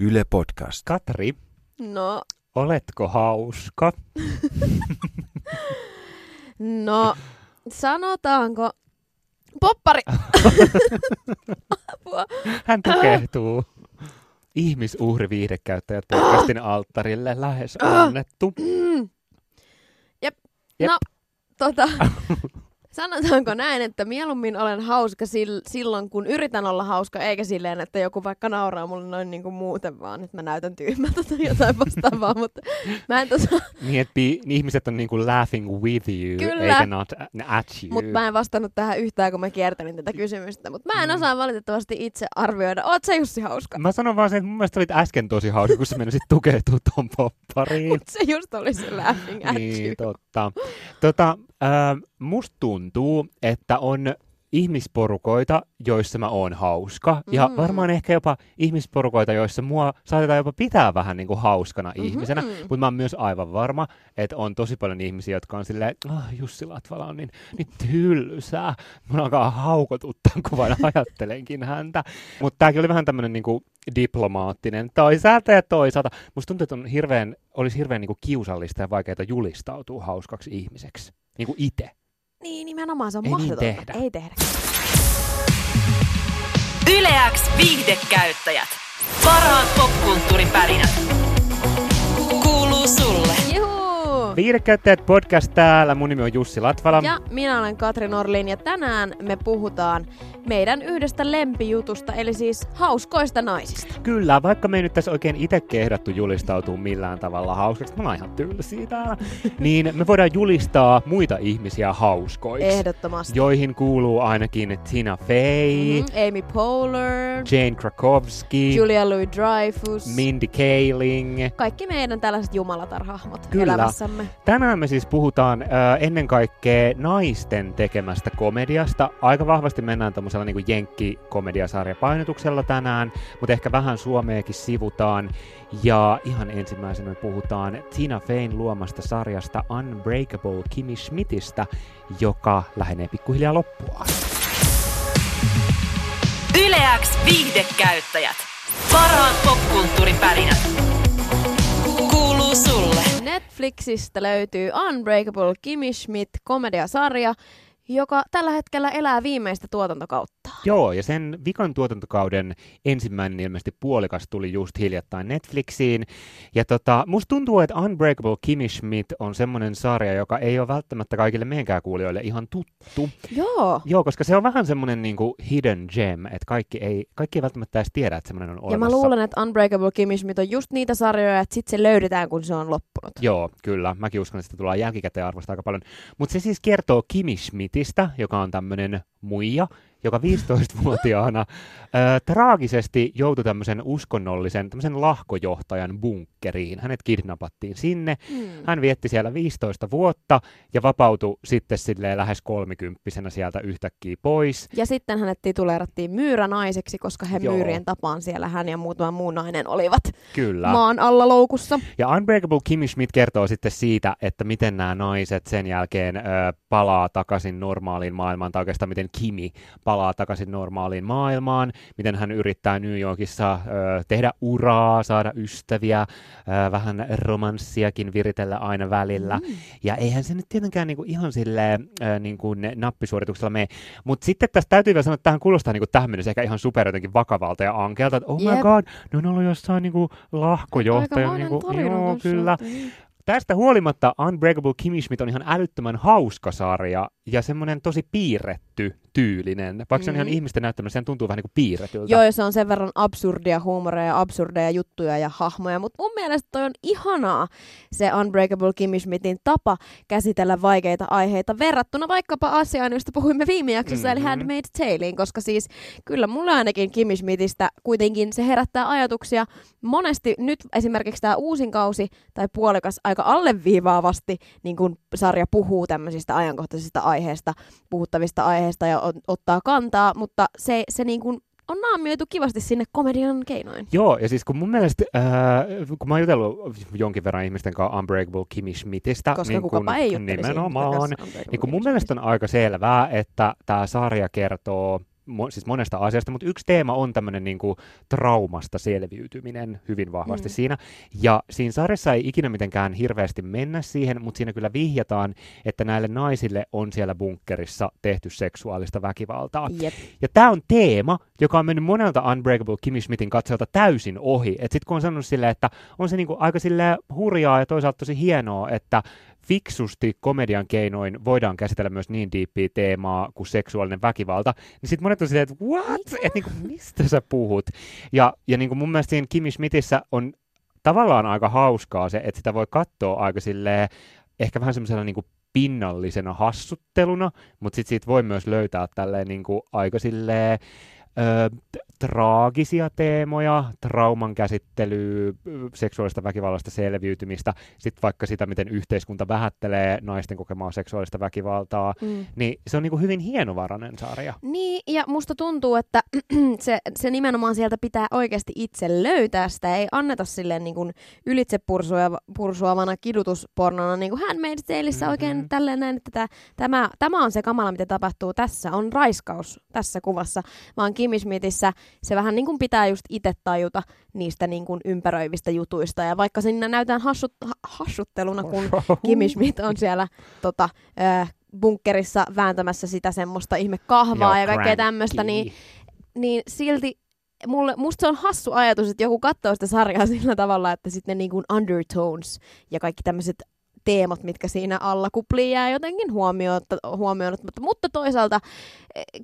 Yle Podcast. Katri, No, oletko hauska? no, sanotaanko... Poppari! Apua. Hän tukehtuu. Ihmisuhri viihdekäyttäjät podcastin alttarille lähes annettu. Jep. Jep. No, tota, sanotaanko näin, että mieluummin olen hauska sil- silloin, kun yritän olla hauska, eikä silleen, että joku vaikka nauraa mulle noin niin kuin muuten vaan, että mä näytän tyhmältä tai jotain vastaavaa, mutta mä en tota, Niin, että pi- ihmiset on niinku laughing with you, Kyllä. eikä not at you. Mutta mä en vastannut tähän yhtään, kun mä kiertelin tätä kysymystä. Mutta mä en Mm. osaa valitettavasti itse arvioida. Oot sä Jussi hauska? Mä sanon vaan sen, että mun mielestä olit äsken tosi hauska, kun sä menisit tukehtua ton poppariin. Mut se just oli se laughing at niin, you. totta. Tota, äh, musta tuntuu, että on ihmisporukoita, joissa mä oon hauska. Ja Mm. varmaan ehkä jopa ihmisporukoita, joissa mua saatetaan jopa pitää vähän niin kuin hauskana Mhm. ihmisenä. Mutta mä oon myös aivan varma, että on tosi paljon ihmisiä, jotka on silleen, että oh, Jussi Latvala on niin, niin tylsää. Mun alkaa haukotuttaa, kun vain ajattelenkin häntä. Mutta tääkin oli vähän tämmönen niinku diplomaattinen toisaalta ja toisaalta. Musta tuntuu, että on hirveän, olisi hirveän niinku kiusallista ja vaikeaa julistautua hauskaksi ihmiseksi. Niinku itse. Niin, nimenomaan se on Ei niin mahdotonta. tehdä. Ei tehdä. Yleäks viihdekäyttäjät. Parhaat popkulttuuripärinät. Kuuluu sulle. Juhu! Viidekäyttäjät podcast täällä. Mun nimi on Jussi Latvala. Ja minä olen Katri Norlin ja tänään me puhutaan meidän yhdestä lempijutusta, eli siis hauskoista naisista. Kyllä, vaikka me ei nyt tässä oikein itse kehdattu julistautua millään tavalla hauskaksi, me ollaan ihan tylsiä täällä, niin me voidaan julistaa muita ihmisiä hauskoiksi. Ehdottomasti. Joihin kuuluu ainakin Tina Fey, Mhm, Amy Poehler, Jane Krakowski, Julia Louis-Dreyfus. Mindy Kaling. Kaikki meidän tällaiset jumalatarhahmot Kyllä. elämässämme. Tänään me siis puhutaan ö, ennen kaikkea naisten tekemästä komediasta. Aika vahvasti mennään tämmöisellä niin jenkki-komediasarjapainotuksella tänään, mutta ehkä vähän Suomeakin sivutaan. Ja ihan ensimmäisenä me puhutaan Tina Feyn luomasta sarjasta Unbreakable Kimmy Schmidtistä, joka lähenee pikkuhiljaa loppuaan. Yleäks viihdekäyttäjät. Parhaat popkulttuuripärinät. Kuuluu sulle. Netflixistä löytyy Unbreakable Kimmy Schmidt komediasarja, joka tällä hetkellä elää viimeistä tuotantokautta. Joo, ja sen vikan tuotantokauden ensimmäinen ilmeisesti puolikas tuli just hiljattain Netflixiin. Ja tota, musta tuntuu, että Unbreakable Kimmy Schmidt on semmoinen sarja, joka ei ole välttämättä kaikille meidänkään kuulijoille ihan tuttu. Joo. Joo, koska se on vähän semmoinen niinku hidden gem, että kaikki ei, kaikki ei välttämättä edes tiedä, että semmoinen on Ja olemassa. mä luulen, että Unbreakable Kimmy Schmidt on just niitä sarjoja, että sit se löydetään, kun se on loppunut. Joo, kyllä. Mäkin uskon, että sitä tullaan jälkikäteen arvostaa aika paljon. Mutta se siis kertoo Kimi Schmidtistä, joka on tämmöinen muija, joka 15-vuotiaana ö, traagisesti joutui tämmöisen uskonnollisen, tämmöisen lahkojohtajan bunkkeriin. Hänet kidnappattiin sinne. Hmm. Hän vietti siellä 15 vuotta ja vapautui sitten silleen lähes kolmikymppisenä sieltä yhtäkkiä pois. Ja sitten hänet tituleerattiin myyränaiseksi, koska he Joo. myyrien tapaan siellä hän ja muutama muu nainen olivat Kyllä. maan alla loukussa. Ja Unbreakable Kimmy Schmidt kertoo sitten siitä, että miten nämä naiset sen jälkeen ö, palaa takaisin normaaliin maailmaan, tai oikeastaan miten Kimi palaa takaisin normaaliin maailmaan, miten hän yrittää New Yorkissa ö, tehdä uraa, saada ystäviä, ö, vähän romanssiakin viritellä aina välillä. Mm. Ja eihän se nyt tietenkään niinku ihan silleen ö, niinku nappisuorituksella mene. Mutta sitten tästä täytyy vielä sanoa, että tähän kuulostaa niinku tähän mennessä ehkä ihan super jotenkin vakavalta ja ankealta, että oh my Jep. god, ne on ollut jossain niinku lahkojohtajan. Aikamoinen Niinku, joo, kyllä. Mm. Tästä huolimatta Unbreakable Kimmy Schmidt on ihan älyttömän hauska sarja ja semmoinen tosi piirretty tyylinen. Vaikka se on ihan Mhm. ihmisten näyttämä, sen tuntuu vähän niin kuin piirretyltä. Joo, se on sen verran absurdia huumoria ja absurdeja juttuja ja hahmoja, mutta mun mielestä toi on ihanaa se Unbreakable Kimmy Schmidtin tapa käsitellä vaikeita aiheita verrattuna vaikkapa asiaan, josta puhuimme viime jaksossa, mm-hmm. eli. Handmaid's Taleiin, koska siis kyllä mulla ainakin Kimmy Schmidtistä kuitenkin se herättää ajatuksia monesti nyt esimerkiksi tämä uusin kausi tai puolikas aika alleviivaavasti niin kun sarja puhuu tämmöisistä ajankohtaisista aiheista, puhuttavista aiheista ja ot- ottaa kantaa, mutta se, se niin kun on naamioitu kivasti sinne komedian keinoin. Joo, ja siis kun mun mielestä, äh, kun mä oon jutellut jonkin verran ihmisten kanssa Unbreakable Kimmy Schmidtistä, Koska niin kukapa kun, ei nimenomaan, niin kun mun mielestä on aika selvää, että tämä sarja kertoo mo, siis monesta asiasta, mutta yksi teema on tämmöinen niin kuin traumasta selviytyminen hyvin vahvasti mm. siinä. Ja siinä sarjassa ei ikinä mitenkään hirveästi mennä siihen, mutta siinä kyllä vihjataan, että näille naisille on siellä bunkkerissa tehty seksuaalista väkivaltaa. Jep. Ja tämä on teema, joka on mennyt monelta Unbreakable Kimmy Smithin katsojalta täysin ohi. Että sitten kun on sanonut silleen, että on se niinku aika sille hurjaa ja toisaalta tosi hienoa, että fiksusti komedian keinoin voidaan käsitellä myös niin diippiä teemaa kuin seksuaalinen väkivalta, niin sitten monet on silleen, että what? Että niinku, mistä sä puhut? Ja, ja niinku mun mielestä siinä Kimmy Smithissä on tavallaan aika hauskaa se, että sitä voi katsoa aika silleen, ehkä vähän semmoisena niinku pinnallisena hassutteluna, mutta sitten siitä voi myös löytää tälleen niinku aika silleen, ö, traagisia teemoja, trauman käsittelyä, seksuaalista väkivallasta selviytymistä, sitten vaikka sitä, miten yhteiskunta vähättelee naisten kokemaa seksuaalista väkivaltaa, mm. niin se on niin kuin hyvin hienovarainen sarja. Niin, ja musta tuntuu, että se, se nimenomaan sieltä pitää oikeasti itse löytää sitä, ei anneta silleen niin kuin ylitse pursuavana kidutuspornona, niin kuin Handmaid's mm-hmm. oikein tälleen näin, että tämä, tämä on se kamala, mitä tapahtuu tässä, on raiskaus tässä kuvassa, vaan Kimi Smithissä se vähän niin kuin pitää just itse tajuta niistä niin kuin ympäröivistä jutuista. Ja vaikka sinne näytään hassut, hassutteluna, kun Kimi Schmidt on siellä tota, äh, bunkkerissa vääntämässä sitä semmoista ihme kahvaa ja kaikkea tämmöistä, niin, niin silti mulle, musta se on hassu ajatus, että joku katsoo sitä sarjaa sillä tavalla, että sitten niin kuin undertones ja kaikki tämmöiset teemat, mitkä siinä alla kuplii jää jotenkin huomioon, mutta, mutta toisaalta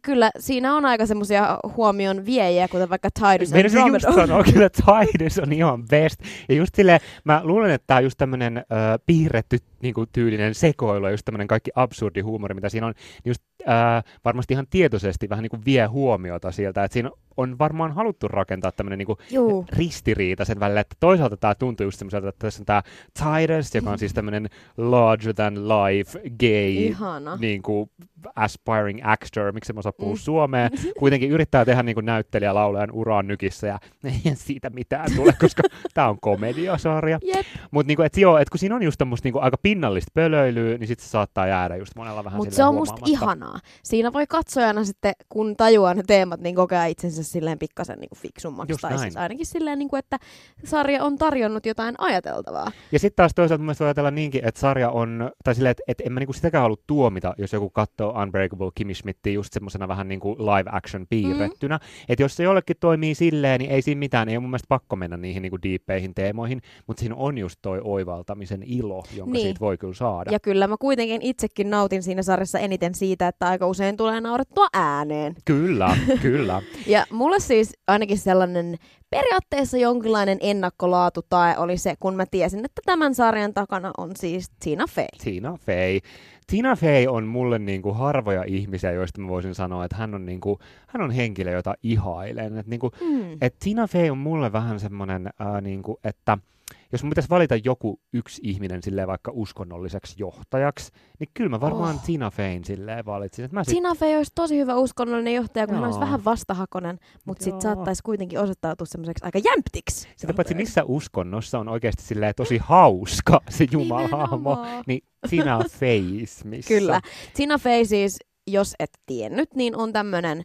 kyllä siinä on aika semmoisia huomion viejiä, kuten vaikka Tidus and Andromeda. just sanoo, kyllä Tidus on ihan best. Ja just silleen, mä luulen, että tämä on just tämmöinen äh, piirretty niin kuin, tyylinen sekoilu, just tämmöinen kaikki absurdi huumori, mitä siinä on, niin just äh, varmasti ihan tietoisesti vähän niin kuin vie huomiota sieltä, että siinä on varmaan haluttu rakentaa tämmöinen niin ristiriita sen välillä, että toisaalta tämä tuntuu just semmoiselta, että tässä on tämä Titus, joka on siis tämmöinen larger than life gay niin kuin, aspiring actor, miksi mä osaa puhua mm. suomea, kuitenkin yrittää tehdä niin kuin näyttelijä laulajan uraan nykissä ja ei siitä mitään tule, koska tämä on komediasarja. Yep. Mutta niin et, joo, et kun siinä on just tämmöistä niin aika pinnallista pölöilyä, niin sitten se saattaa jäädä just monella vähän Mutta se on musta ihanaa. Siinä voi katsojana sitten, kun tajuaa ne teemat, niin kokea itsensä silleen pikkasen niin fiksummaksi. tai siis ainakin silleen, niin kuin, että sarja on tarjonnut jotain ajateltavaa. Ja sitten taas toisaalta mun voi ajatella niinkin, että sarja on, tai silleen, että, että en mä niinku sitäkään halua tuomita, jos joku katsoo Unbreakable Kimmy Schmidtia just semmoisena vähän niin kuin live action piirrettynä. Mm. Että jos se jollekin toimii silleen, niin ei siinä mitään, ei ole mun mielestä pakko mennä niihin niin kuin diippeihin teemoihin, mutta siinä on just toi oivaltamisen ilo, jonka niin. siitä voi kyllä saada. Ja kyllä mä kuitenkin itsekin nautin siinä sarjassa eniten siitä, että aika usein tulee naurettua ääneen. Kyllä, kyllä. ja mulle siis ainakin sellainen periaatteessa jonkinlainen ennakkolaatu tai oli se, kun mä tiesin, että tämän sarjan takana on siis Tina Fey. Tina Fey. Tina Fey on mulle niin kuin harvoja ihmisiä, joista mä voisin sanoa, että hän on, niin kuin, hän on henkilö, jota ihailen. Et, niin kuin, mm. et Tina Fey on mulle vähän semmoinen, äh, niin kuin, että – jos mun pitäisi valita joku yksi ihminen silleen vaikka uskonnolliseksi johtajaksi, niin kyllä mä varmaan oh. Tina Fein silleen valitsin. Että mä sit... Tina Fey olisi tosi hyvä uskonnollinen johtaja, kun Joo. hän olisi vähän vastahakonen, mutta sitten saattaisi kuitenkin osoittautua semmoiseksi aika jämptiksi. Sitä paitsi missä uskonnossa on oikeasti silleen tosi hauska se Jumalahmo, niin Tina Fey missä. Kyllä. Tina Fey siis jos et tiennyt, niin on tämmöinen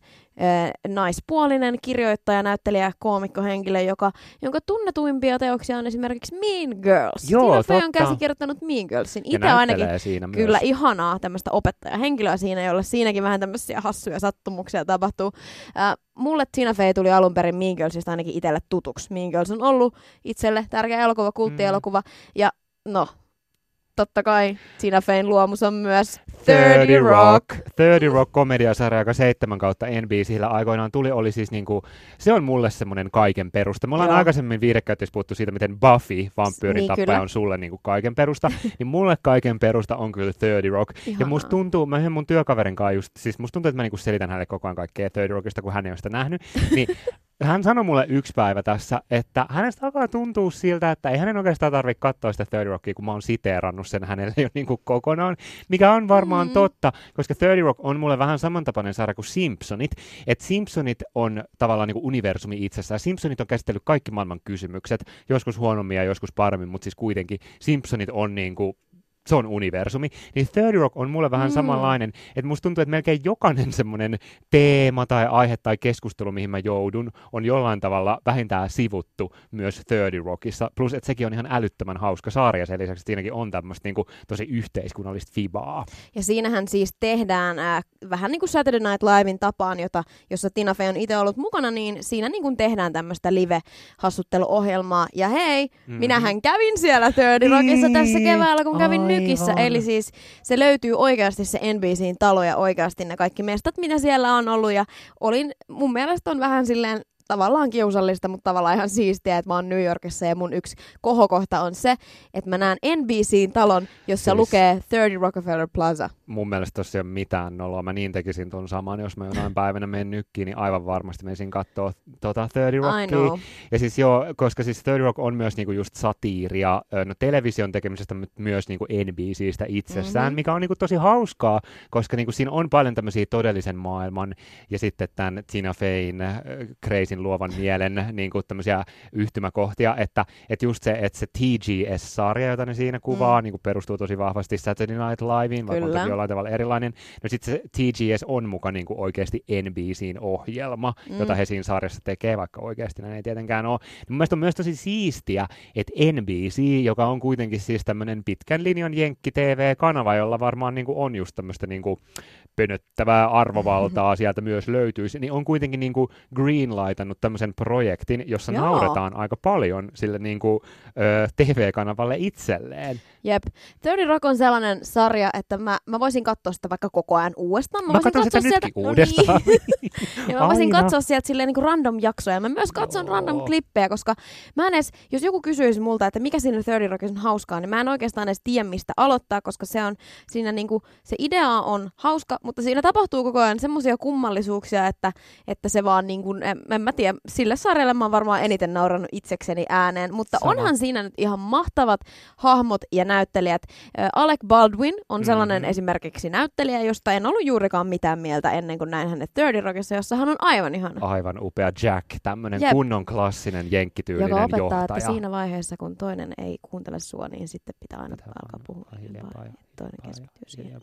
naispuolinen kirjoittaja, näyttelijä, koomikkohenkilö, joka, jonka tunnetuimpia teoksia on esimerkiksi Mean Girls. Joo, Tina Fey on käsikirjoittanut Mean Girlsin. Itse ainakin siinä kyllä myös. ihanaa tämmöistä opettajahenkilöä siinä, jolla siinäkin vähän tämmöisiä hassuja sattumuksia tapahtuu. Äh, mulle Tina Fey tuli alun perin Mean Girlsista ainakin itselle tutuksi. Mean Girls on ollut itselle tärkeä elokuva, kulttielokuva. Mm. Ja no, totta kai Tina Feyn luomus on myös 30 Rock. 30 Rock komediasarja, joka seitsemän kautta NBCllä aikoinaan tuli, oli siis niinku, se on mulle semmoinen kaiken perusta. Me ollaan Joo. aikaisemmin viidekäytössä puhuttu siitä, miten Buffy, vampyyrin niin, tappaja, kyllä. on sulle niinku kaiken perusta. niin mulle kaiken perusta on kyllä 30 Rock. Ihanaa. Ja musta tuntuu, mä yhden mun työkaverin kanssa just, siis musta tuntuu, että mä niinku selitän hänelle koko ajan kaikkea 30 Rockista, kun hän ei ole sitä nähnyt. Niin hän sanoi mulle yksi päivä tässä, että hänestä alkaa tuntua siltä, että ei hänen oikeastaan tarvitse katsoa sitä Third Rockia, kun mä oon siteerannut sen hänelle jo niin kuin kokonaan, mikä on varmaan mm. totta, koska Third Rock on mulle vähän samantapainen sarja kuin Simpsonit, että Simpsonit on tavallaan niin kuin universumi itsessään. Simpsonit on käsitellyt kaikki maailman kysymykset, joskus huonommin ja joskus paremmin, mutta siis kuitenkin Simpsonit on niin kuin se on universumi, niin 30 Rock on mulle vähän Mm. samanlainen, että musta tuntuu, että melkein jokainen semmoinen teema tai aihe tai keskustelu, mihin mä joudun, on jollain tavalla vähintään sivuttu myös 30 Rockissa, plus että sekin on ihan älyttömän hauska sarja sen lisäksi, että siinäkin on tämmöistä niinku tosi yhteiskunnallista fibaa. Ja siinähän siis tehdään äh, vähän niin kuin Saturday Night Livein tapaan, jota, jossa Tina Fey on itse ollut mukana, niin siinä niin kuin tehdään tämmöistä live-hassutteluohjelmaa. Ja hei, mm-hmm. minähän kävin siellä 30 Rockissa tässä keväällä, kun kävin aivan. Nykissä. Eli siis se löytyy oikeasti se NBCin talo ja oikeasti ne kaikki mestat, mitä siellä on ollut. Ja olin, mun mielestä on vähän silleen tavallaan kiusallista, mutta tavallaan ihan siistiä, että mä oon New Yorkissa ja mun yksi kohokohta on se, että mä näen NBCin talon, jossa Siis- lukee 30 Rockefeller Plaza. Mun mielestä tossa ei ole mitään noloa. Mä niin tekisin ton saman, jos mä jonain päivänä menen nykkiin, niin aivan varmasti menisin katsoa tota 30 I Rockia. Ja siis joo, koska siis 30 Rock on myös niinku just satiiria, no television tekemisestä, mutta myös niinku NBCstä itsessään, Mhm. mm-hmm. mikä on niinku tosi hauskaa, koska niinku siinä on paljon tämmöisiä todellisen maailman ja sitten tämän Tina Feyn äh, crazyn luovan mielen niinku tämmöisiä yhtymäkohtia, että et just se, että se TGS-sarja, jota ne siinä kuvaa, Mm. mm. niinku perustuu tosi vahvasti Saturday Night Liveen, vaikka on toki jollain tavalla erilainen. No sitten se TGS on muka niinku oikeasti NBCin ohjelma, Mm. jota he siinä sarjassa tekee, vaikka oikeasti näin ei tietenkään ole. Niin mun mielestä on myös tosi siistiä, että NBC, joka on kuitenkin siis tämmöinen pitkän linjan jenkki TV-kanava, jolla varmaan niinku on just tämmöistä niinku pönöttävää arvovaltaa sieltä myös löytyisi, niin on kuitenkin niinku greenlightannut tämmöisen projektin, jossa Joo. nauretaan aika paljon sille niinku, ö, TV-kanavalle itselleen. Jep. 30 Rock on sellainen sarja, että mä, mä voisin katsoa sitä vaikka koko ajan uudestaan. Mä voisin katson sitä katsoa nytkin uudestaan. No niin. ja mä voisin Aina. katsoa sieltä silleen niin kuin random jaksoja. Mä myös katson Joo. random klippejä, koska mä en edes, jos joku kysyisi multa, että mikä siinä 30 Rockissa on hauskaa, niin mä en oikeastaan edes tiedä, mistä aloittaa, koska se on siinä niin kuin, se idea on hauska, mutta siinä tapahtuu koko ajan semmoisia kummallisuuksia, että, että se vaan niin kuin, en, en mä tiedä, sille sarjalle mä oon varmaan eniten naurannut itsekseni ääneen, mutta Sama. onhan siinä nyt ihan mahtavat hahmot ja näyttelijät. Alec Baldwin on sellainen Mhm. esimerkiksi näyttelijä, josta en ollut juurikaan mitään mieltä ennen kuin näin hänet 30 Rockissa, jossa hän on aivan ihana. Aivan upea Jack, tämmöinen Jep. kunnon klassinen jenkkityylinen joka opettaa, johtaja. että siinä vaiheessa, kun toinen ei kuuntele sua, niin sitten pitää aina Pitää alkaa puhua Toinen keskittyy siihen.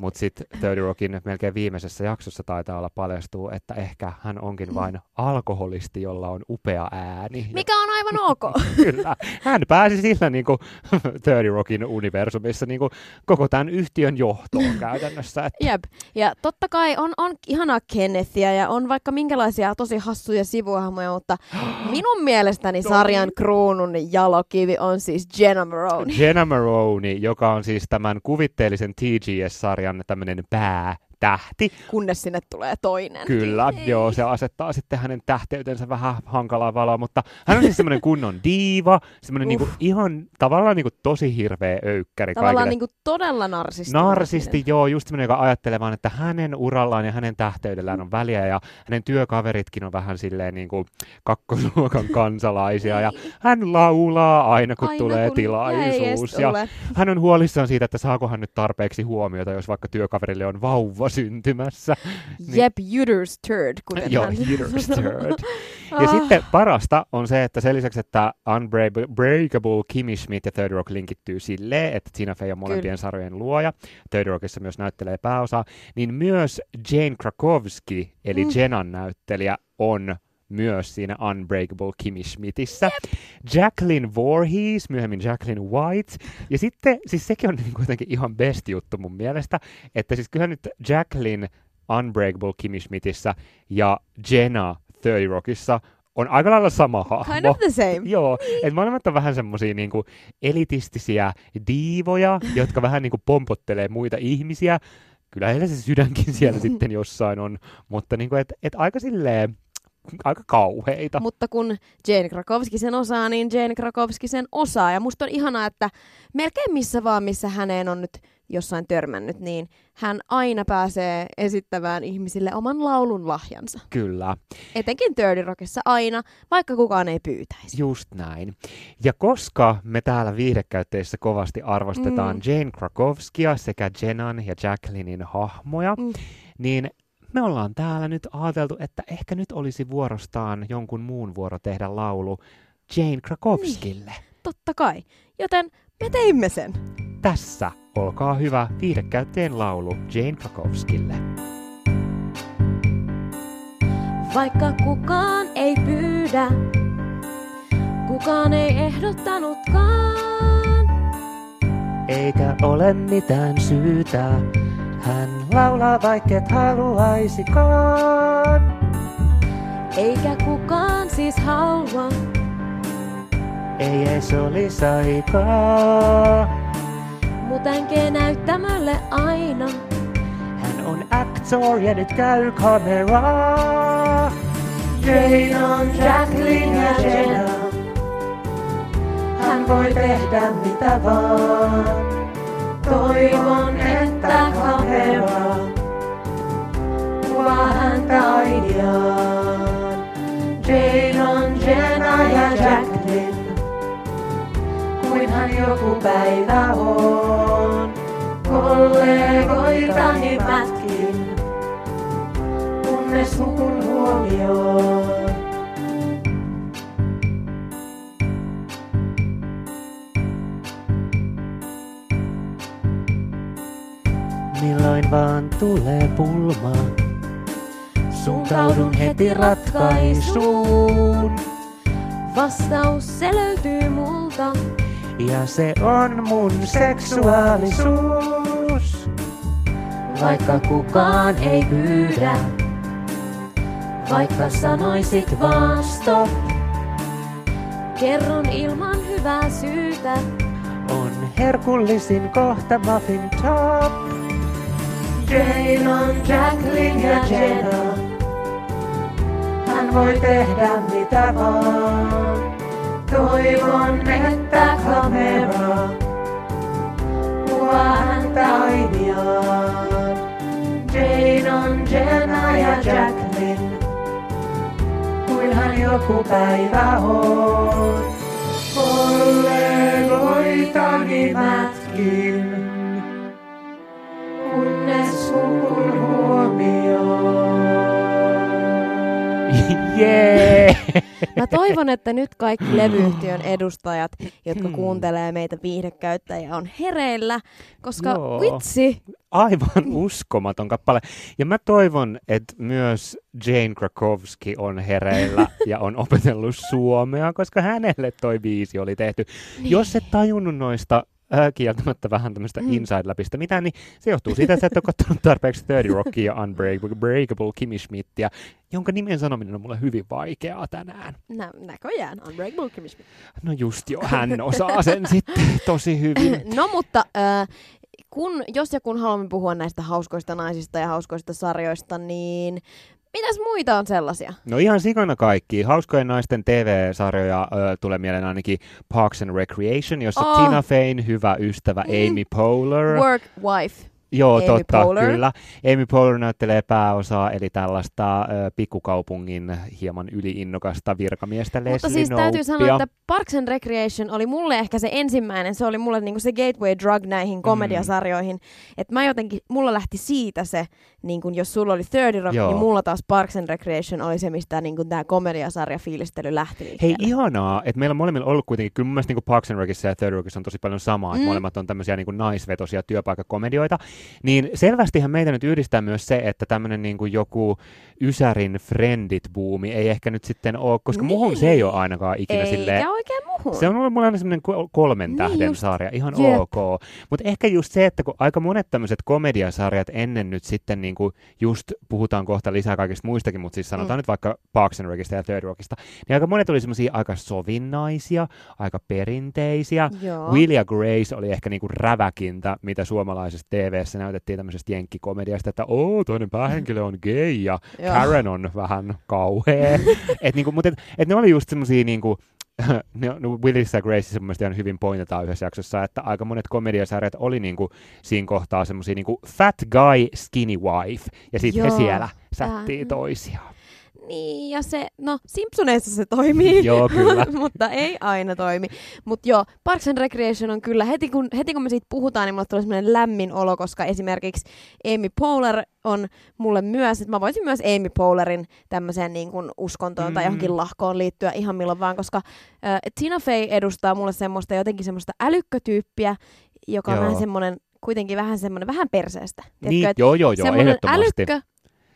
Mutta sitten 30 Rockin melkein viimeisessä jaksossa taitaa olla paljastuu, että ehkä hän onkin vain alkoholisti, jolla on upea ääni. Mikä on aivan ok. Kyllä. Hän pääsi sillä niin kuin 30 Rockin universumissa niin kuin koko tämän yhtiön johtoon käytännössä. Että Jep. Ja totta kai on, on ihanaa Kennethia ja on vaikka minkälaisia tosi hassuja sivuhahmoja, mutta minun mielestäni No sarjan niin. kruunun jalokivi on siis Jenna Maroney. Jenna Maroney, joka on siis tämän kuvitteellisen TGS-sarjan tämmöinen päätähti, kunnes sinne tulee toinen. Kyllä, Ei. joo, se asettaa sitten hänen tähteytensä vähän hankalaa valoa, mutta hän on siis semmoinen kunnon diiva, semmoinen niinku ihan tavallaan niinku tosi hirveä öykkäri Tavallaan kaikille. niin kuin todella narsisti. Narsisti, joo, just semmoinen, joka ajattelee vaan, että hänen urallaan ja hänen tähteydellään on väliä ja hänen työkaveritkin on vähän silleen niin kuin kakkosluokan kansalaisia ja hän laulaa aina, kun Aina, tulee kun tilaisuus. Ja hän on huolissaan siitä, että saako hän nyt tarpeeksi huomiota, jos vaikka työkaverille on vauva syntymässä. Niin- Jep, Uter's turd, kuten Joo, hän sanoo. turd. Ah. Ja sitten parasta on se, että sen lisäksi, että Unbreakable Kimmy Schmidt ja Third Rock linkittyy silleen, että Tina Fey on molempien Kyllä. sarjojen luoja, Third Rockissa myös näyttelee pääosaa, niin myös Jane Krakowski, eli Mm. Jenan näyttelijä, on myös siinä Unbreakable Kimmy Schmidtissä. Jacqueline Voorhees, myöhemmin Jacqueline White. Ja sitten, siis sekin on niin kuitenkin ihan best juttu mun mielestä, että siis kyllä nyt Jacqueline Unbreakable Kimmy Schmidtissä ja Jenna 30 Rockissa on aika lailla sama hahmo. Kind of the same. Joo, että molemmat on vähän semmosia niinku elitistisiä diivoja, jotka vähän niinku pompottelee muita ihmisiä. Kyllä heillä se sydänkin siellä sitten jossain on, mutta niinku, et, et aika silleen, aika kauheita. Mutta kun Jane Krakowski sen osaa, niin Jane Krakowski sen osaa. Ja musta on ihanaa, että melkein missä vaan, missä häneen on nyt jossain törmännyt, niin hän aina pääsee esittämään ihmisille oman laulun lahjansa. Kyllä, Etenkin Dirty Rockissa aina, vaikka kukaan ei pyytäisi. just näin. Ja koska me täällä viihdekäyttäjissä kovasti arvostetaan Mm. Jane Krakowskia sekä Jenan ja Jacquelinein hahmoja, Mm. niin me ollaan täällä nyt ajateltu, että ehkä nyt olisi vuorostaan jonkun muun vuoro tehdä laulu Jane Krakowskille. Totta kai. Joten me teimme sen. tässä olkaa hyvä viihdekäyttäjien laulu Jane Krakowskille. Vaikka kukaan ei pyydä, kukaan ei ehdottanutkaan. Eikä ole mitään syytä, hän laulaa vaikket haluaisikaan. Eikä kukaan siis halua, Ei edes olis aikaa. mut änkee näyttämölle aina. Hän on actor ja nyt käy kameraa. Jane on Jacqueline ja Jenna. Hän voi tehdä mitä vaan. Toivon, että kamera kuvaa häntä ainiaan. Jane on Jenna ja Jacqueline, kuin hän joku päivä on. Kollegoitani pätkin, kunnes hukun huomioon. Milloin vaan tulee pulma, suuntaudun heti ratkaisuun. Vastaus se löytyy multa, Ja se on mun seksuaalisuus. Vaikka kukaan ei pyydä, vaikka sanoisit vaan stop, kerron ilman hyvää syytä. on herkullisin kohta muffin top. Jane on Jacqueline ja Jenna. Hän voi tehdä mitä vaan. Toivon, että kamera kuvaa häntä ainiaan. Jane on Jenna ja Jacqueline, kuin joku päivä on. Kollegoitani mätkin, Jee! Mä toivon, että nyt kaikki levyyhtiön edustajat, jotka Hmm. kuuntelee meitä viihdekäyttäjiä, on hereillä, koska Joo. vitsi, Aivan uskomaton kappale. Ja mä toivon, että myös Jane Krakowski on hereillä ja on opetellut suomea, koska hänelle toi biisi oli tehty. Jos et tajunnut noista äh, kieltämättä vähän tämmöistä Mm. inside-läpistä mitään, niin se johtuu siitä, että sä et ole katsonut tarpeeksi 30 Rockia ja Unbreakable Kimmy Schmidtia, jonka nimen sanominen on mulle hyvin vaikeaa tänään. nä- näköjään, Unbreakable Kimmy Schmidt. No just jo, hän osaa sen sitten tosi hyvin. No mutta äh, kun, jos ja kun haluamme puhua näistä hauskoista naisista ja hauskoista sarjoista, niin mitäs muita on sellaisia? No ihan sikana kaikki. Hauskojen naisten TV-sarjoja ö, tulee mieleen ainakin Parks and Recreation, jossa Oh. Tina Feyn hyvä ystävä Mm. Amy Poehler. Work Wife. Joo, Amy totta, Poehler. kyllä. Amy Poehler näyttelee pääosaa, eli tällaista ö, pikkukaupungin hieman yliinnokasta virkamiestä Leslie Mutta siis täytyy sanoa, että Parks and Recreation oli mulle ehkä se ensimmäinen, se oli mulle niinku se gateway drug näihin komediasarjoihin. Mm. Että mä jotenkin, mulla lähti siitä se, niin kun jos sulla oli 30 Rock, Joo. niin mulla taas Parks and Recreation oli se, mistä niin tämä komediasarja fiilistely lähti Hei, liikkeelle. ihanaa, että meillä on molemmilla ollut kuitenkin, kyllä mun mielestä niin Parks and Recissa ja Third Rockissa on tosi paljon samaa, että Mm. molemmat on tämmöisiä niin naisvetosia työpaikkakomedioita, niin selvästihän meitä nyt yhdistää myös se, että tämmöinen niin kuin joku Ysärin Friendit-buumi ei ehkä nyt sitten ole, koska niin. muhun se ei ole ainakaan ikinä Eikä silleen, oikein muhun. se on ollut mulle aina semmoinen ko- kolmen Niin tähden just. sarja, ihan Jep. ok. Mutta ehkä just se, että kun aika monet tämmöiset komediasarjat ennen nyt sitten niinku just puhutaan kohta lisää kaikista muistakin, mutta siis sanotaan Mm. nyt vaikka Parks and Recista ja Third Rockista, niin aika monet oli semmoisia aika sovinnaisia, aika perinteisiä. Joo. Will ja Grace oli ehkä niinku räväkintä, mitä suomalaisessa TV-ssä näytettiin tämmöisestä jenkkikomediasta, että oo, toinen päähenkilö on gay ja. Karen on vähän kauhea. et niinku, mutta et, et ne oli just semmosia niinku, no Willis ja Grace mun ihan hyvin pointataan yhdessä jaksossa, että aika monet komediasarjat oli niinku siinä kohtaa semmosia niinku fat guy, skinny wife, ja sitten he siellä sättii toisiaan. Niin, ja se, no Simpsoneissa se toimii, Joo, kyllä. mutta ei aina toimi. Mutta joo, Parks and Recreation on kyllä, heti kun, heti kun me siitä puhutaan, niin mulle tulee semmoinen lämmin olo, koska esimerkiksi Amy Poehler on mulle myös, että mä voisin myös Amy Poehlerin tämmöiseen niin kuin uskontoon mm. tai Mm. johonkin lahkoon liittyä ihan milloin vaan, koska äh, Tina Fey edustaa mulle semmoista jotenkin semmoista älykkötyyppiä, joka on Joo. vähän semmoinen, kuitenkin vähän semmoinen, vähän perseestä. Niin, joo, joo, joo, ehdottomasti. älykkö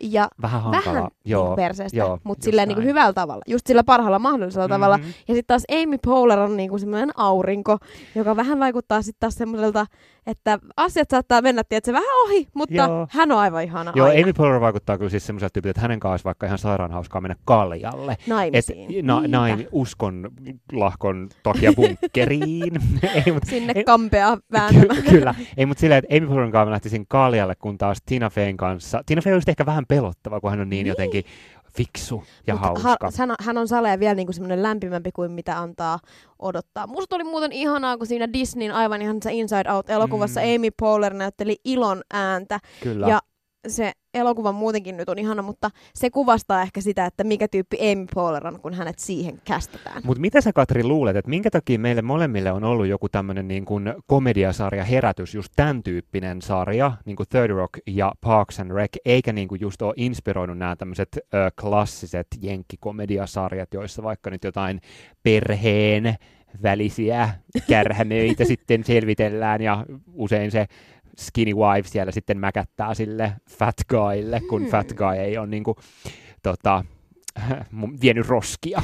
ja Vähän vähän joo, niinku perseestä, joo, mutta silleen niinku näin. hyvällä tavalla. Just sillä parhaalla mahdollisella mm-hmm. tavalla. Ja sitten taas Amy Poehler on niinku semmoinen aurinko, joka vähän vaikuttaa sitten taas semmoiselta, että asiat saattaa mennä, tietysti vähän ohi, mutta Joo. hän on aivan ihana Joo, aina. Amy Poehler vaikuttaa kyllä siis semmoiselta tyypiltä, että hänen kanssa olisi vaikka ihan sairaan hauskaa mennä kaljalle. Et, naimisiin. na, Niinpä. näin uskon lahkon takia bunkkeriin. ei, mut, Sinne ei- kampea vääntämään. Ky- kyllä. Ei, mutta silleen, että Amy Poehlerin kanssa mä lähtisin kaljalle, kun taas Tina Feyn kanssa. Tina Fey olisi ehkä vähän pelottava, kun hän on niin, Niin. jotenkin fiksu ja Mut hauska. Ha, hän, on, hän on saleen vielä niinku semmoinen lämpimämpi kuin mitä antaa odottaa. Musta oli muuten ihanaa, kun siinä Disneyn aivan ihan se Inside Out-elokuvassa mm. Amy Poehler näytteli ilon ääntä. Kyllä. Ja se elokuva muutenkin nyt on ihana, mutta se kuvastaa ehkä sitä, että mikä tyyppi Amy Poehler on, kun hänet siihen kästetään. Mutta mitä sä Katri luulet, että minkä takia meille molemmille on ollut joku tämmöinen niin kuin komediasarja herätys, just tämän tyyppinen sarja, niin kuin Third Rock ja Parks and Rec, eikä niin kuin just ole inspiroinut nämä tämmöiset ö, klassiset jenkkikomediasarjat, joissa vaikka nyt jotain perheen välisiä kärhämöitä sitten selvitellään ja usein se skinny wife siellä sitten mäkättää sille fat guylle, kun Hmm. fat guy ei ole niin kuin, tota, vienyt roskia.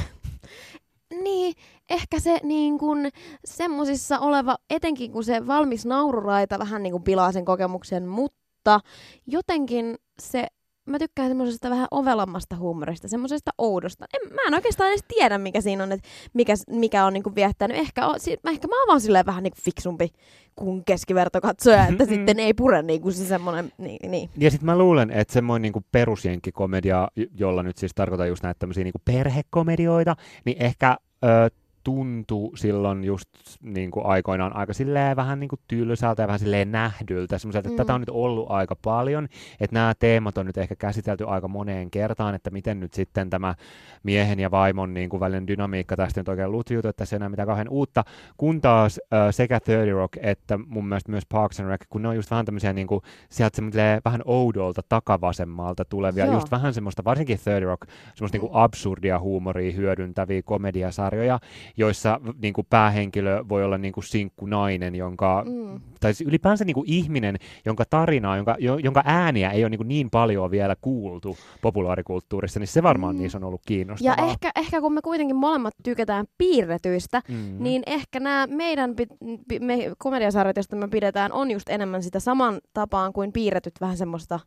Niin, ehkä se niin kun, semmosissa oleva, etenkin kun se valmis naururaita vähän niin kuin pilaa sen kokemuksen, mutta jotenkin se, mä tykkään semmoisesta vähän ovelammasta huumorista, semmoisesta oudosta. En, mä en oikeastaan edes tiedä, mikä siinä on, että mikä, mikä on niin kuin viettänyt. Ehkä, on, si, ehkä mä oon vaan silleen vähän niin kuin fiksumpi kuin keskivertokatsoja, että sitten ei pure niin kuin se semmoinen, niin, niin. Ja sitten mä luulen, että semmoinen niinku perusjenkkikomedia, jo- jolla nyt siis tarkoitan just näitä tämmöisiä niinku perhekomedioita, niin ehkä ö, tuntui silloin just niinku aikoinaan aika silleen vähän niinku tylsältä ja vähän silleen nähdyltä, semmoiselta, että Mm. tätä on nyt ollut aika paljon, että nämä teemat on nyt ehkä käsitelty aika moneen kertaan, että miten nyt sitten tämä miehen ja vaimon niinku välinen dynamiikka tästä nyt oikein lutviutu, että tässä ei enää mitään kauhean uutta, kun taas ö, sekä 30 Rock että mun mielestä myös Parks and Rec, kun ne on just vähän tämmöisiä niinku sieltä semmoiselle vähän oudolta takavasemmalta tulevia, Joo. just vähän semmoista, varsinkin 30 Rock, semmoista niinku absurdia huumoria hyödyntäviä komediasarjoja, joissa v- niinku päähenkilö voi olla niinku sinkkunainen, jonka, Mm. tai siis ylipäänsä niinku ihminen, jonka tarinaa, jonka, jo, jonka ääniä ei ole niinku niin paljon vielä kuultu populaarikulttuurissa, niin se varmaan Mm. niissä on ollut Ja kiinnostavaa. ehkä, ehkä kun me kuitenkin molemmat tykätään piirretyistä, Mm. Niin ehkä nämä meidän pi- pi- me, komediasarjat, joista me pidetään, on just enemmän sitä saman tapaan kuin piirretyt vähän semmoista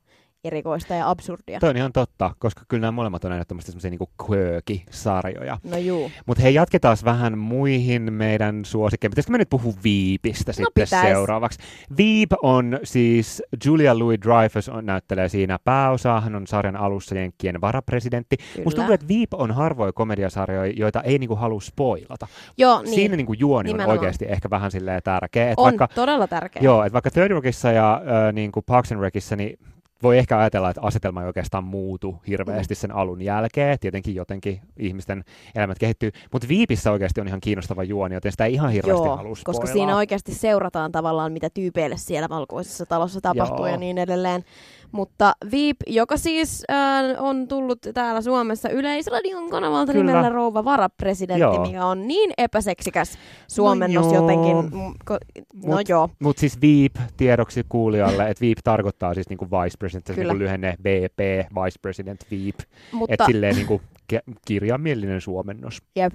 erikoista ja absurdia. Toi on ihan totta, koska kyllä nämä molemmat on ehdottomasti semmoisia niinku quirky-sarjoja. No juu. Mutta hei, jatketaan vähän muihin meidän suosikkeihin. Pitäisikö me nyt puhua Veepistä sitten pitäis. seuraavaksi? Veep on siis, Julia Louis-Dreyfus on, näyttelee siinä pääosaa. Hän on sarjan alussa Jenkkien varapresidentti. Kyllä. Musta tuntuu, että Veep on harvoja komediasarjoja, joita ei niinku halua spoilata. Joo, niin. Siinä niinku juoni on Nimenomaan. oikeasti ehkä vähän silleen tärkeä. Et on vaikka, todella tärkeä. Joo, että vaikka Third Rockissa ja äh, niin kuin Parks and Recissa, niin voi ehkä ajatella, että asetelma ei oikeastaan muutu hirveästi sen alun jälkeen. Tietenkin jotenkin ihmisten elämät kehittyy. Mutta Viipissä oikeasti on ihan kiinnostava juoni, joten sitä ei ihan hirveästi Joo, halua koska siinä oikeasti seurataan tavallaan, mitä tyypeille siellä valkoisessa talossa tapahtuu Joo. ja niin edelleen. Mutta Veep, joka siis äh, on tullut täällä Suomessa yleisradion kanavalta Kyllä. nimellä Rouva Varapresidentti, Joo. mikä on niin epäseksikäs suomennos No joo. jotenkin. Mm, ko- No Mut- joo, Mutta siis Veep tiedoksi kuulijalle, että Veep tarkoittaa siis niinku vice president, se niinku lyhenne VP, vice president Veep. mutta... Että silleen niinku kirjaimellinen suomennos. Jep.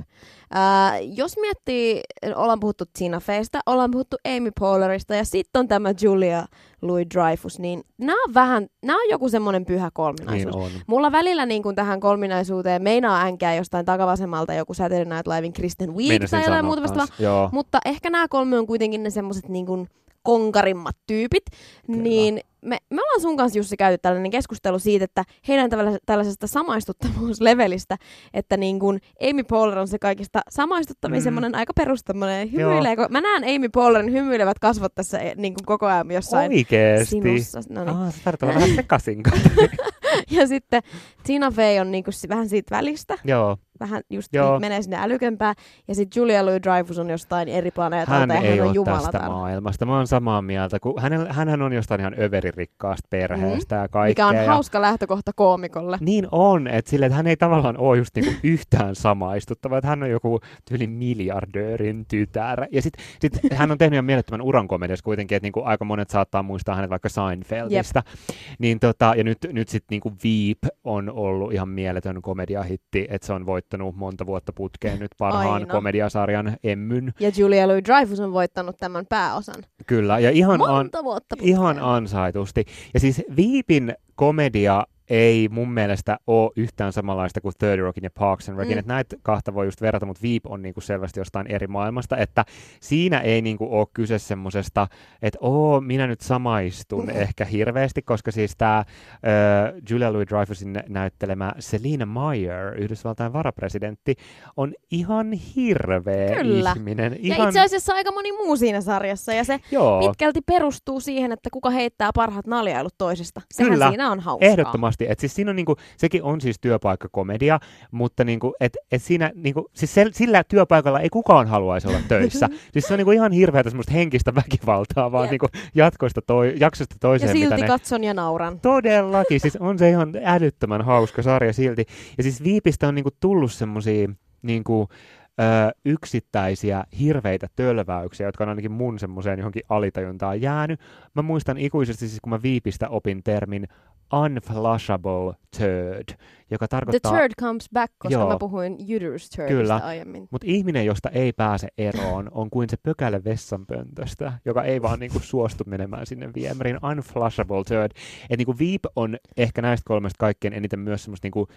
Ää, jos miettii, ollaan puhuttu Tina Feystä, ollaan puhuttu Amy Poehlerista ja sitten on tämä Julia Louis-Dreyfus, niin nämä on vähän, nämä on joku semmoinen pyhä kolminaisuus. Niin on. Mulla välillä niin kuin tähän kolminaisuuteen meinaa änkää jostain takavasemmalta joku Saturday Night Livein Kristen Wiig tai jotain muuta vastaavaa. Mutta ehkä nämä kolme on kuitenkin ne semmoiset niin kuin konkarimmat tyypit. Kyllä. Niin me, me ollaan sun kanssa Jussi käyty tällainen keskustelu siitä, että heidän tällaisesta samaistuttavuuslevelistä, että niin kuin Amy Poehler on se kaikista samaistuttavin Mm. mm. semmoinen aika perustammoinen hymyilee. kun- Mä näen Amy Poehlerin hymyilevät kasvot tässä eh, niin kuin koko ajan jossain Oikeesti. sinussa. No niin. Ah, olla vähän sekaisin. Ja sitten Tina Fey on niin kuin vähän siitä välistä. Joo. Vähän just Joo. menee sinne älykömpää. Ja sitten Julia Louis-Dreyfus on jostain eri planeetalta Hän ja ei hän on ole jumalatar. tästä maailmasta. Mä oon samaa mieltä, kun hänellä, hänhän on jostain ihan överirikkaasta perheestä mm. ja kaikkea. Mikä on ja... hauska lähtökohta koomikolle. Niin on, että sille, että hän ei tavallaan ole just niinku yhtään samaistuttava, että hän on joku tyyli miljardöörin tytär. Ja sitten sit hän on tehnyt ihan mielettömän uran komediassa kuitenkin, että niinku aika monet saattaa muistaa hänet vaikka Seinfeldistä. Niin tota, ja nyt, nyt sitten niinku Veep on ollut ihan mieletön komediahitti, että se on voittanut monta vuotta putkeen nyt parhaan Aina. komediasarjan Emmyn. Ja Julia Louis-Dreyfus on voittanut tämän pääosan. Kyllä, ja ihan, an, Monta vuotta putkeen. ihan ansaitusti. Ja siis Veepin komedia ei mun mielestä ole yhtään samanlaista kuin Third Rockin ja Parks and Recin. Mm. Näitä kahta voi just verrata, mutta Veep on niinku selvästi jostain eri maailmasta, että siinä ei niinku ole kyse semmosesta, että oo, minä nyt samaistun Mm. ehkä hirveästi, koska siis tämä Julia Louis-Dreyfusin näyttelemä Selina Meyer, Yhdysvaltain varapresidentti, on ihan hirveä Kyllä. ihminen. Ja Ihan, itse asiassa aika moni muu siinä sarjassa. Ja se joo. pitkälti perustuu siihen, että kuka heittää parhaat naljailut toisesta. Sehän Kyllä. siinä on hauskaa. Ehdottomasti. Et siis siinä on niinku, sekin on siis työpaikkakomedia, mutta niinku, et, et siinä, niinku, siis sel, sillä työpaikalla ei kukaan haluaisi olla töissä. siis se on niinku ihan hirveätä semmoista henkistä väkivaltaa, vaan niinku jatkosta toi, jaksosta Ja toiseen. mitä silti ne... katson ja nauran. Todellakin, siis on se ihan älyttömän hauska sarja silti. Ja siis Viipistä on niinku tullut semmosia niinku, ö, yksittäisiä hirveitä tölväyksiä, jotka on ainakin mun semmoiseen johonkin alitajuntaan jäänyt. Mä muistan ikuisesti siis, kun mä Viipistä opin termin unflushable turd, joka The tarkoittaa... turd comes back, koska Joo. mä puhuin uterus turdista Kyllä. aiemmin. Mutta ihminen, josta ei pääse eroon, on kuin se pökäle vessanpöntöstä, joka ei vaan niinku suostu menemään sinne viemäriin. Unflushable turd. Et niinku Veep on ehkä näistä kolmesta kaikkein eniten myös semmoista niinku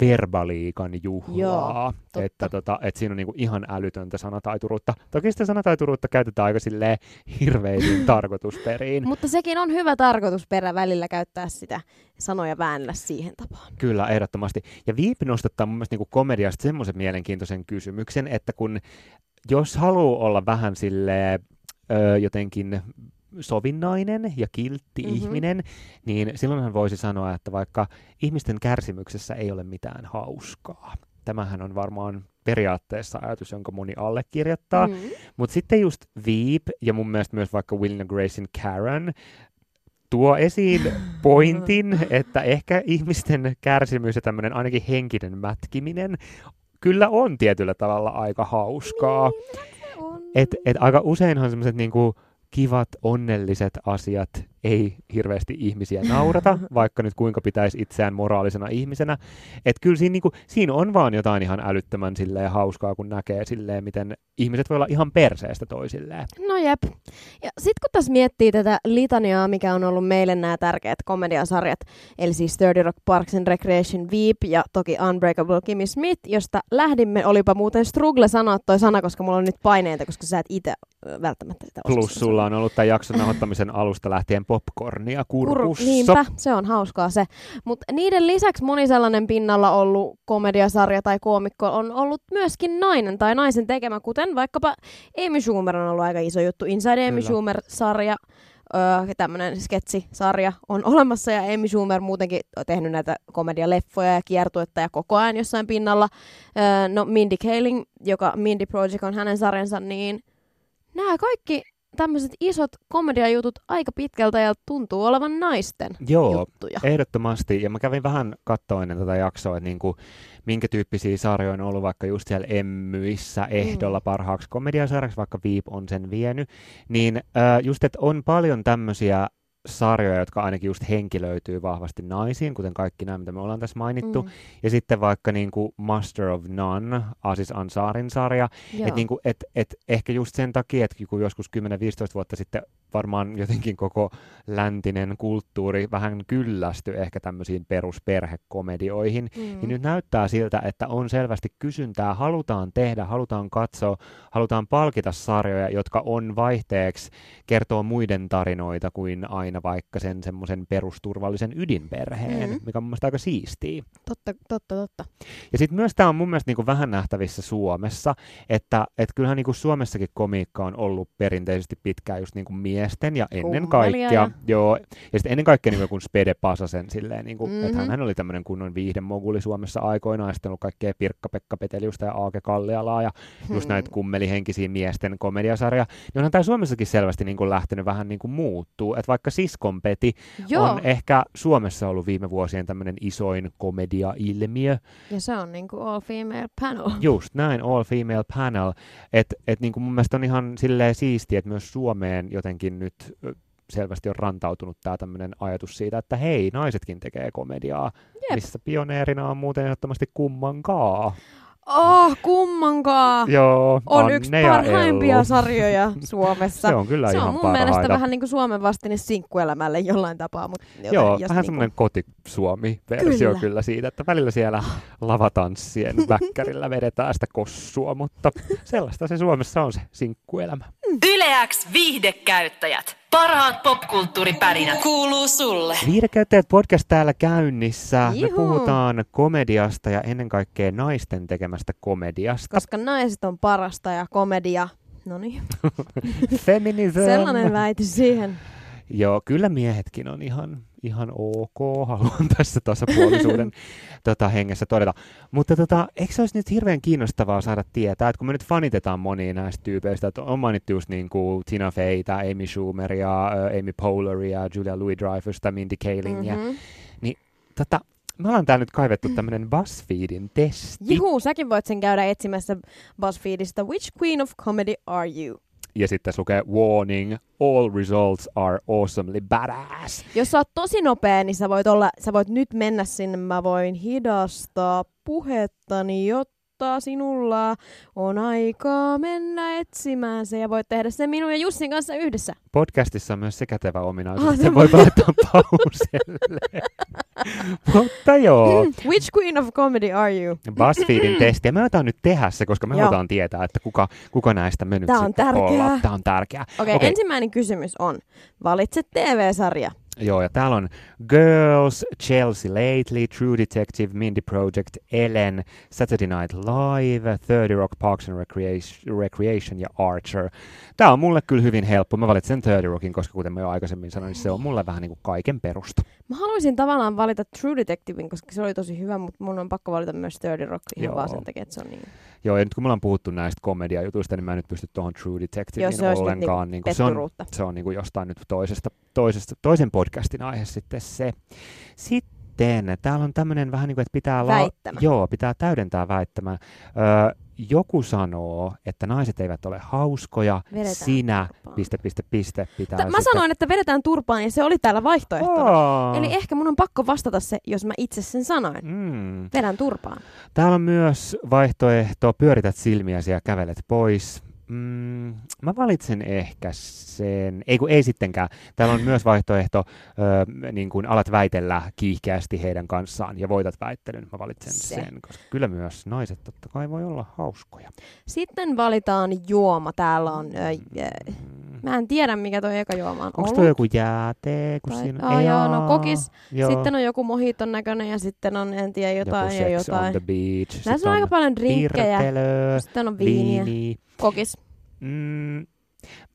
verbaliikan juhlaa. Joo, totta. että tota, et siinä on niinku ihan älytöntä sanataituruutta. Toki sitä sanataituruutta käytetään aika silleen hirveisiin tarkoitusperiin. Mutta sekin on hyvä tarkoitusperä välillä käyttää sitä sanoja väännellä siihen tapaan. Kyllä, ehdottomasti. Ja Viipi nostattaa mun mielestä niin komediasta semmoisen mielenkiintoisen kysymyksen, että kun jos haluaa olla vähän sille ö, jotenkin sovinnainen ja kiltti Mhm. mm-hmm. ihminen, niin silloinhan voisi sanoa, että vaikka ihmisten kärsimyksessä ei ole mitään hauskaa. Tämähän on varmaan periaatteessa ajatus, jonka moni allekirjoittaa. Mm. Mm. Mutta sitten just Veep ja mun mielestä myös vaikka Will and Gracein Karen tuo esiin pointin, että ehkä ihmisten kärsimys ja tämmöinen ainakin henkinen mätkiminen kyllä on tietyllä tavalla aika hauskaa. Se on. Et, et aika useinhan semmoiset niinku kivat, onnelliset asiat ei hirveästi ihmisiä naurata, vaikka nyt kuinka pitäisi itseään moraalisena ihmisenä. Että kyllä siinä, niinku, siinä on vaan jotain ihan älyttömän silleen hauskaa, kun näkee silleen, miten ihmiset voi olla ihan perseestä toisilleen. No jep. Ja sitten kun tässä miettii tätä litaniaa, mikä on ollut meille nämä tärkeät komediasarjat, eli siis 30 Rock Parks and Recreation Veep ja toki Unbreakable Kimmy Smith, josta lähdimme, olipa muuten struggle sanoa toi sana, koska mulla on nyt paineita, koska sä et itse välttämättä sitä Plus sulla on ollut tämän jakson nauhoittamisen alusta lähtien popcornia Kur- kurkussa. Niinpä, se on hauskaa se. Mutta niiden lisäksi moni sellainen pinnalla ollut komediasarja tai koomikko on ollut myöskin nainen tai naisen tekemä, kuten vaikkapa Amy Schumer on ollut aika iso juttu. Inside Amy Kyllä. Schumer-sarja, öö, tämmöinen sketsisarja on olemassa ja Amy Schumer muutenkin on tehnyt näitä komedialeffoja ja kiertuetta ja koko ajan jossain pinnalla. Öö, no Mindy Kaling, joka Mindy Project on hänen sarjansa, niin nämä kaikki tämmöiset isot komediajutut aika pitkältä ja tuntuu olevan naisten Joo, juttuja. Ehdottomasti, ja mä kävin vähän katsoa ennen tätä jaksoa, että niinku, minkä tyyppisiä sarjoja on ollut vaikka just siellä Emmyissä ehdolla parhaaksi komediasarjaksi, vaikka Veep on sen vienyt, niin äh, just, että on paljon tämmöisiä sarjoja, jotka ainakin just henkilöityy vahvasti naisiin, kuten kaikki nämä, mitä me ollaan tässä mainittu, Mm, ja sitten vaikka niinku Master of None, Asis Ansaarin sarja, joo. et niinku, et, et ehkä just sen takia, että kun joskus 10-15 vuotta sitten varmaan jotenkin koko läntinen kulttuuri vähän kyllästyi ehkä tämmöisiin perusperhekomedioihin, mm. niin nyt näyttää siltä, että on selvästi kysyntää, halutaan tehdä, halutaan katsoa, halutaan palkita sarjoja, jotka on vaihteeksi kertoo muiden tarinoita kuin aina vaikka sen semmoisen perusturvallisen ydinperheen, Mm. mikä on mun mielestä aika siistiä. Totta, totta, totta. Ja sitten myös tämä on mun mielestä niinku vähän nähtävissä Suomessa, että et kyllähän niinku Suomessakin komiikka on ollut perinteisesti pitkään just niinku miesten ja ennen kaikkea, joo, ja sitten ennen kaikkea niinku joku Spede Pasasen silleen, niinku, Mhm. mm-hmm. että hän oli tämmöinen kunnon viihdemoguli Suomessa aikoinaan, ja sitten ollut kaikkea Pirkka-Pekka Peteliusta ja Aake Kallialaa ja just Hmm. näitä kummelihenkisiä miesten komediasarja, niin onhan tämä Suomessakin selvästi niinku lähtenyt vähän niinku muuttuu, että vaikka Siskonpeti Joo, on ehkä Suomessa ollut viime vuosien tämmöinen isoin komedia-ilmiö, ja se on niinku all female panel. Just näin, all female panel. Että et niinku mun mielestä on ihan silleen siistiä, että myös Suomeen jotenkin nyt ö, selvästi on rantautunut tämä tämmöinen ajatus siitä, että hei, naisetkin tekee komediaa, Jep. missä pioneerina on muuten ehdottomasti kummankaa. Oh, kummankaan! Joo, On Anne yksi parhaimpia Ellu. sarjoja Suomessa. Se on kyllä se ihan on mun parhaita. mielestä vähän niin kuin Suomen vastine sinkkuelämälle jollain tapaa. Mutta joten, Joo, jos vähän niinku- semmoinen kotisuomi-versio kyllä. Kyllä. kyllä siitä, että välillä siellä lavatanssien väkkärillä vedetään sitä kossua, mutta sellaista se Suomessa on se sinkkuelämä. Yleäks viihdekäyttäjät. Parhaat popkulttuuripärinät kuuluu sulle. Viidekäyttäjät podcast täällä käynnissä. Me Juhu. puhutaan komediasta ja ennen kaikkea naisten tekemästä komediasta. Koska naiset on parasta ja komedia. No niin, Feminism. sellainen väite siihen. Joo, kyllä miehetkin on ihan, ihan ok, haluan tässä tasapuolisuuden tota, hengessä todeta. Mutta tota, eikö se olisi nyt hirveän kiinnostavaa saada tietää, että kun me nyt fanitetaan monia näistä tyypeistä, että on mainittu just niin kuin Tina Feytä, Amy Schumeria, Amy Poehleria, Julia Louis-Dreyfusta, Mindy Kalingia, Mhm. tota, me ollaan täällä nyt kaivettu tämmöinen BuzzFeedin testi. Juhu, säkin voit sen käydä etsimässä BuzzFeedistä. Which queen of comedy are you? Ja sitten tässä lukee warning, all results are awesomely badass. Jos sä oot tosi nopea, niin sä voit, olla, sä voit nyt mennä sinne. Mä voin hidastaa puhettani, jotta sinulla on aikaa mennä etsimään se. Ja voit tehdä sen minun ja Jussin kanssa yhdessä. Podcastissa on myös se kätevä ominaisuus, Ah, että voi laittaa pauselle. Mutta joo, Which queen of comedy are you? BuzzFeedin testi. Ja me aletaan nyt tehdä se, koska me halutaan tietää, että kuka, kuka näistä me nyt Tää on tärkeää. Tämä on tärkeää. Okei, okay, Okei. ensimmäinen kysymys on, valitse TV-sarja. Joo, ja täällä on Girls, Chelsea Lately, True Detective, Mindy Project, Ellen, Saturday Night Live, 30 Rock, Parks and Recreation, Recreation ja Archer. Tämä on mulle kyllä hyvin helppo. Mä valitsen 30 Rockin, koska kuten mä jo aikaisemmin sanoin, niin se on mulle vähän niin kuin kaiken perusta. Mä haluaisin tavallaan valita True Detectivein, koska se oli tosi hyvä, mutta mun on pakko valita myös 30 Rock ihan Joo. vaan sen takia, että se on niin Joo, ja nyt kun me ollaan puhuttu näistä komediajutuista, niin mä en nyt pysty tuohon True Detectiveen ollenkaan. niinku Niin se, on, se on niin kuin jostain nyt toisesta, toisesta, toisen podcastin aihe sitten se. Sitten täällä on tämmöinen vähän niin kuin, että pitää, Väittämä. joo, pitää täydentää väittämä. Öö, joku sanoo, että naiset eivät ole hauskoja, Vedetään sinä, turpaan. piste, piste, piste, pitää T- mä sanoin, että vedetään turpaan ja se oli täällä vaihtoehtona. Aa. Eli ehkä mun on pakko vastata se, jos mä itse sen sanoin. Mm. Vedän turpaan. Täällä on myös vaihtoehto, pyörität silmiäsi ja kävelet pois. Mm, mä valitsen ehkä sen, ei kun ei sittenkään. Täällä on myös vaihtoehto, ö, niin kuin alat väitellä kiihkeästi heidän kanssaan ja voitat väittelyn. Mä valitsen Se. sen, koska kyllä myös naiset totta kai voi olla hauskoja. Sitten valitaan juoma. Täällä on... Ö, ö, Mm. mä en tiedä, mikä toi eka juoma on Onko tuo joku jäätee? Kun Tai- siinä... Aa, joo, no kokis. Joo. Sitten on joku mohiton näköinen ja sitten on en tiedä jotain joku ja jotain. on the beach. Näissä sit on aika paljon drinkkejä. Sitten on viiniä. viini. Kokis. Mm,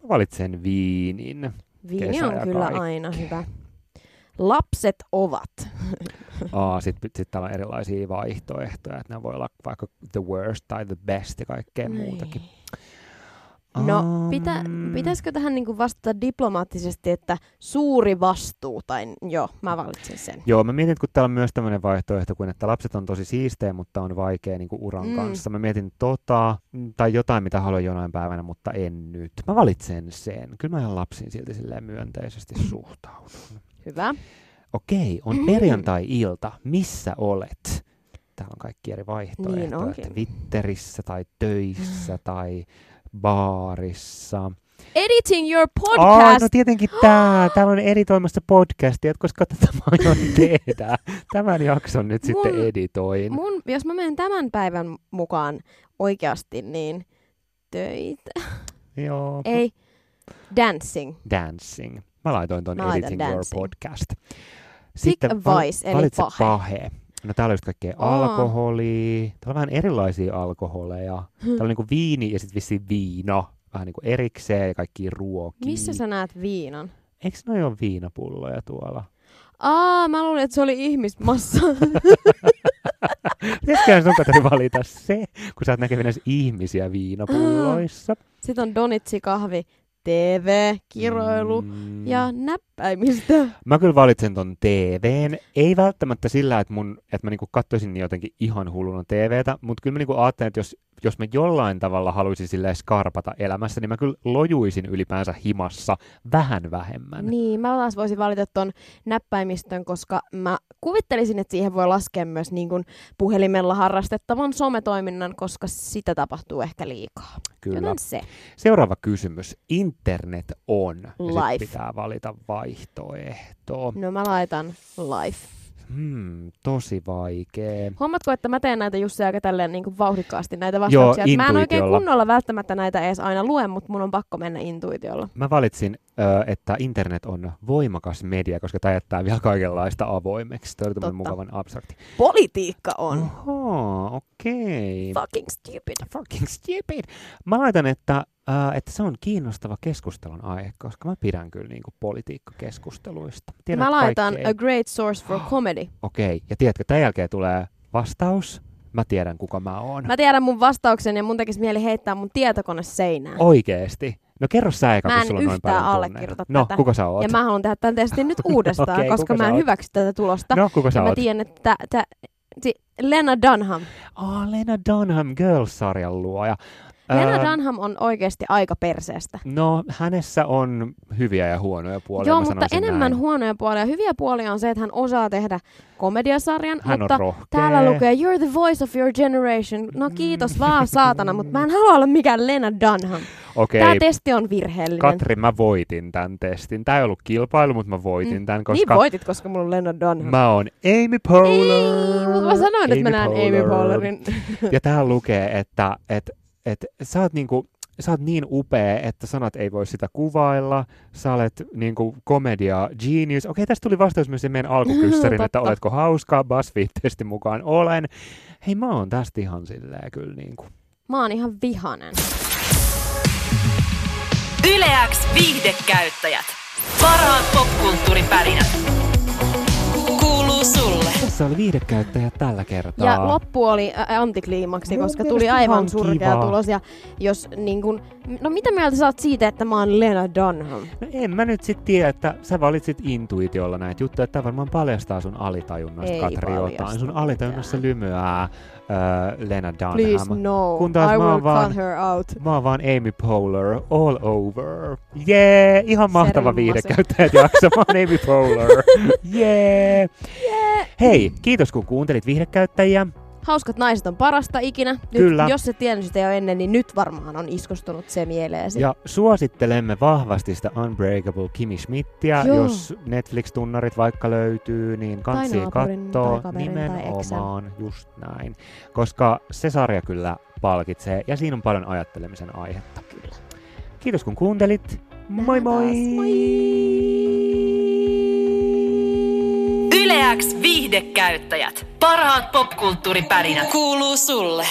mä valitsen viinin. Viini on kyllä kaikki. aina hyvä. Lapset ovat. Aa, sitten sit täällä on erilaisia vaihtoehtoja, että ne voi olla vaikka the worst tai the best ja kaikkea muutakin. No, pitä, pitäisikö tähän niinku vastata diplomaattisesti, että suuri vastuu, tai joo, mä valitsen sen. Joo, mä mietin, että kun täällä on myös tämmöinen vaihtoehto, kuin että lapset on tosi siistejä, mutta on vaikea niin kuin uran Mm. kanssa. Mä mietin tota, tai jotain, mitä haluan jonain päivänä, mutta en nyt. Mä valitsen sen. Kyllä mä ihan lapsiin silti silleen myönteisesti suhtaudun. Hyvä. Okei, on perjantai-ilta. Missä olet? Täällä on kaikki eri vaihtoehtoja. Niin onkin. Twitterissä tai töissä tai baarissa. Editing your Aa, podcast! no tietenkin tää. Täällä on editoimassa podcastia, koska tätä mä aion tehdä. Tämän jakson nyt sitten Mun- editoin. Mun, jos mä menen tämän päivän mukaan oikeasti, niin töitä. Joo. Ei, dancing. Dancing. Mä laitoin ton Mä Editing Your dancing. Podcast. Pick a val- vice, eli valitse pahe. pahe. No täällä on just kaikkea Aa. alkoholia. Täällä on vähän erilaisia alkoholeja. Täällä on niinku viini ja sitten vissiin viino. Vähän niinku erikseen ja kaikki ruokia. Missä sä näet viinan? Eikö noi ole viinapulloja tuolla? Aa, mä luulin, että se oli ihmismassa. Pitäisiköhän sun Katari valita se, kun sä oot näkevinä ihmisiä viinapulloissa. Sitten on donitsi, kahvi, TV, kiroilu Mm. ja näppäimistä. Mä kyllä valitsen ton TVn. Ei välttämättä sillä, että, mun, että mä niinku katsoisin niin jotenkin ihan hulluna TVtä, mutta kyllä mä niinku ajattelen, että jos, jos mä jollain tavalla haluaisin silleen skarpata elämässä, niin mä kyllä lojuisin ylipäänsä himassa vähän vähemmän. Niin, mä taas voisin valita ton näppäimistön, koska mä kuvittelisin, että siihen voi laskea myös niin kuin puhelimella harrastettavan sometoiminnan, koska sitä tapahtuu ehkä liikaa. kyllä. Joten se. Seuraava kysymys. Internet on. Ja Life. pitää valita vaihtoehto. No mä laitan life. Hmm, tosi vaikee. Huomatko, että mä teen näitä Jussi aika tälleen niin kuin vauhdikkaasti näitä vastauksia. Joo, mä en oikein kunnolla välttämättä näitä edes aina lue, mutta mun on pakko mennä intuitiolla. Mä valitsin, että internet on voimakas media, koska tämä jättää vielä kaikenlaista avoimeksi. Tämä oli mukavan abstrakti. Politiikka on. Oho, okei. Fucking stupid. Fucking stupid. Mä laitan, että, äh, että se on kiinnostava keskustelun aihe, koska mä pidän kyllä niinku politiikkakeskusteluista. Tiedän, Mä laitan kaikki ei- a great source for comedy. Okei, ja tiedätkö, tämän jälkeen tulee vastaus. Mä tiedän, kuka mä oon. Mä tiedän mun vastauksen ja mun tekisi mieli heittää mun tietokone seinään. Oikeesti. No kerro sä eka, Mä kun sulla on noin paljon allekirjoita. No, tätä. kuka sä oot? Ja mä haluan tehdä tämän testin nyt uudestaan, Okei, koska mä en oot? hyväksy tätä tulosta. No, kuka sä ja mä oot? tiedän, että tä, si, Lena Dunham. Ah, Lena Dunham, Girls-sarjan luoja. Lena Dunham on oikeasti aika perseestä. No, hänessä on hyviä ja huonoja puolia, Joo, mutta enemmän näin. huonoja puolia. Hyviä puolia on se, että hän osaa tehdä komediasarjan, Hän mutta täällä lukee You're the voice of your generation. No kiitos vaan saatana, mutta mä en halua olla mikään Lena Dunham. Okei, Tämä testi on virheellinen. Katri, mä voitin tämän testin. Tämä ei ollut kilpailu, mutta mä voitin tämän, koska Niin voitit, koska mulla on Lena Dunham. mä oon Amy Poehler. Ei, mutta mä sanoin, että mä näen Amy Poehlerin. Ja täällä lukee, että et, et, sä oot niinku, sä oot niin upea, että sanat ei voi sitä kuvailla. Sä olet niinku komedia genius. Okei, tästä tuli vastaus myös meidän alkukyssärin, että oletko hauskaa. BuzzFeed-testin mukaan olen. Hei, mä oon tästä ihan silleen kyllä niinku. Mä oon ihan vihanen. Yleäks viihdekäyttäjät. Parhaat popkulttuuripärinät. Tässä oli viihdekäyttäjä tällä kertaa. Ja loppu oli antikliimaksi, koska tuli aivan surkea kiva. tulos. Ja jos niin kun, no mitä mieltä sä oot siitä, että mä oon Lena Dunham? No en mä nyt sit tiedä, että sä valitsit intuitiolla näitä juttuja, että tää varmaan paljastaa sun alitajunnasta, Ei Katri, jotain. Sun alitajunnassa mitään. lymyää äh, Lena Dunham. Please no, Kun taas I mä will vaan- cut her out. Mä oon vaan Amy Poehler all over. Jee, yeah, ihan mahtava viihdekäyttäjät jakso. Mä oon Amy Poehler. Jee. Yeah. Yeah. Hei, kiitos kun kuuntelit viihdekäyttäjiä. Hauskat naiset on parasta ikinä. Nyt, Kyllä. Jos et tiennyt sitä jo ennen, niin nyt varmaan on iskostunut se mieleesi. Ja suosittelemme vahvasti sitä Unbreakable Kimi Schmidtiä. Joo. Jos Netflix-tunnarit vaikka löytyy, niin kansi kattoo tai nimenomaan just näin. Koska se sarja kyllä palkitsee ja siinä on paljon ajattelemisen aihetta. Kyllä. Kiitos kun kuuntelit. Moi moi! Moi! Yleäks viihdekäyttäjät. Parhaat popkulttuuripärinät. Kuuluu sulle.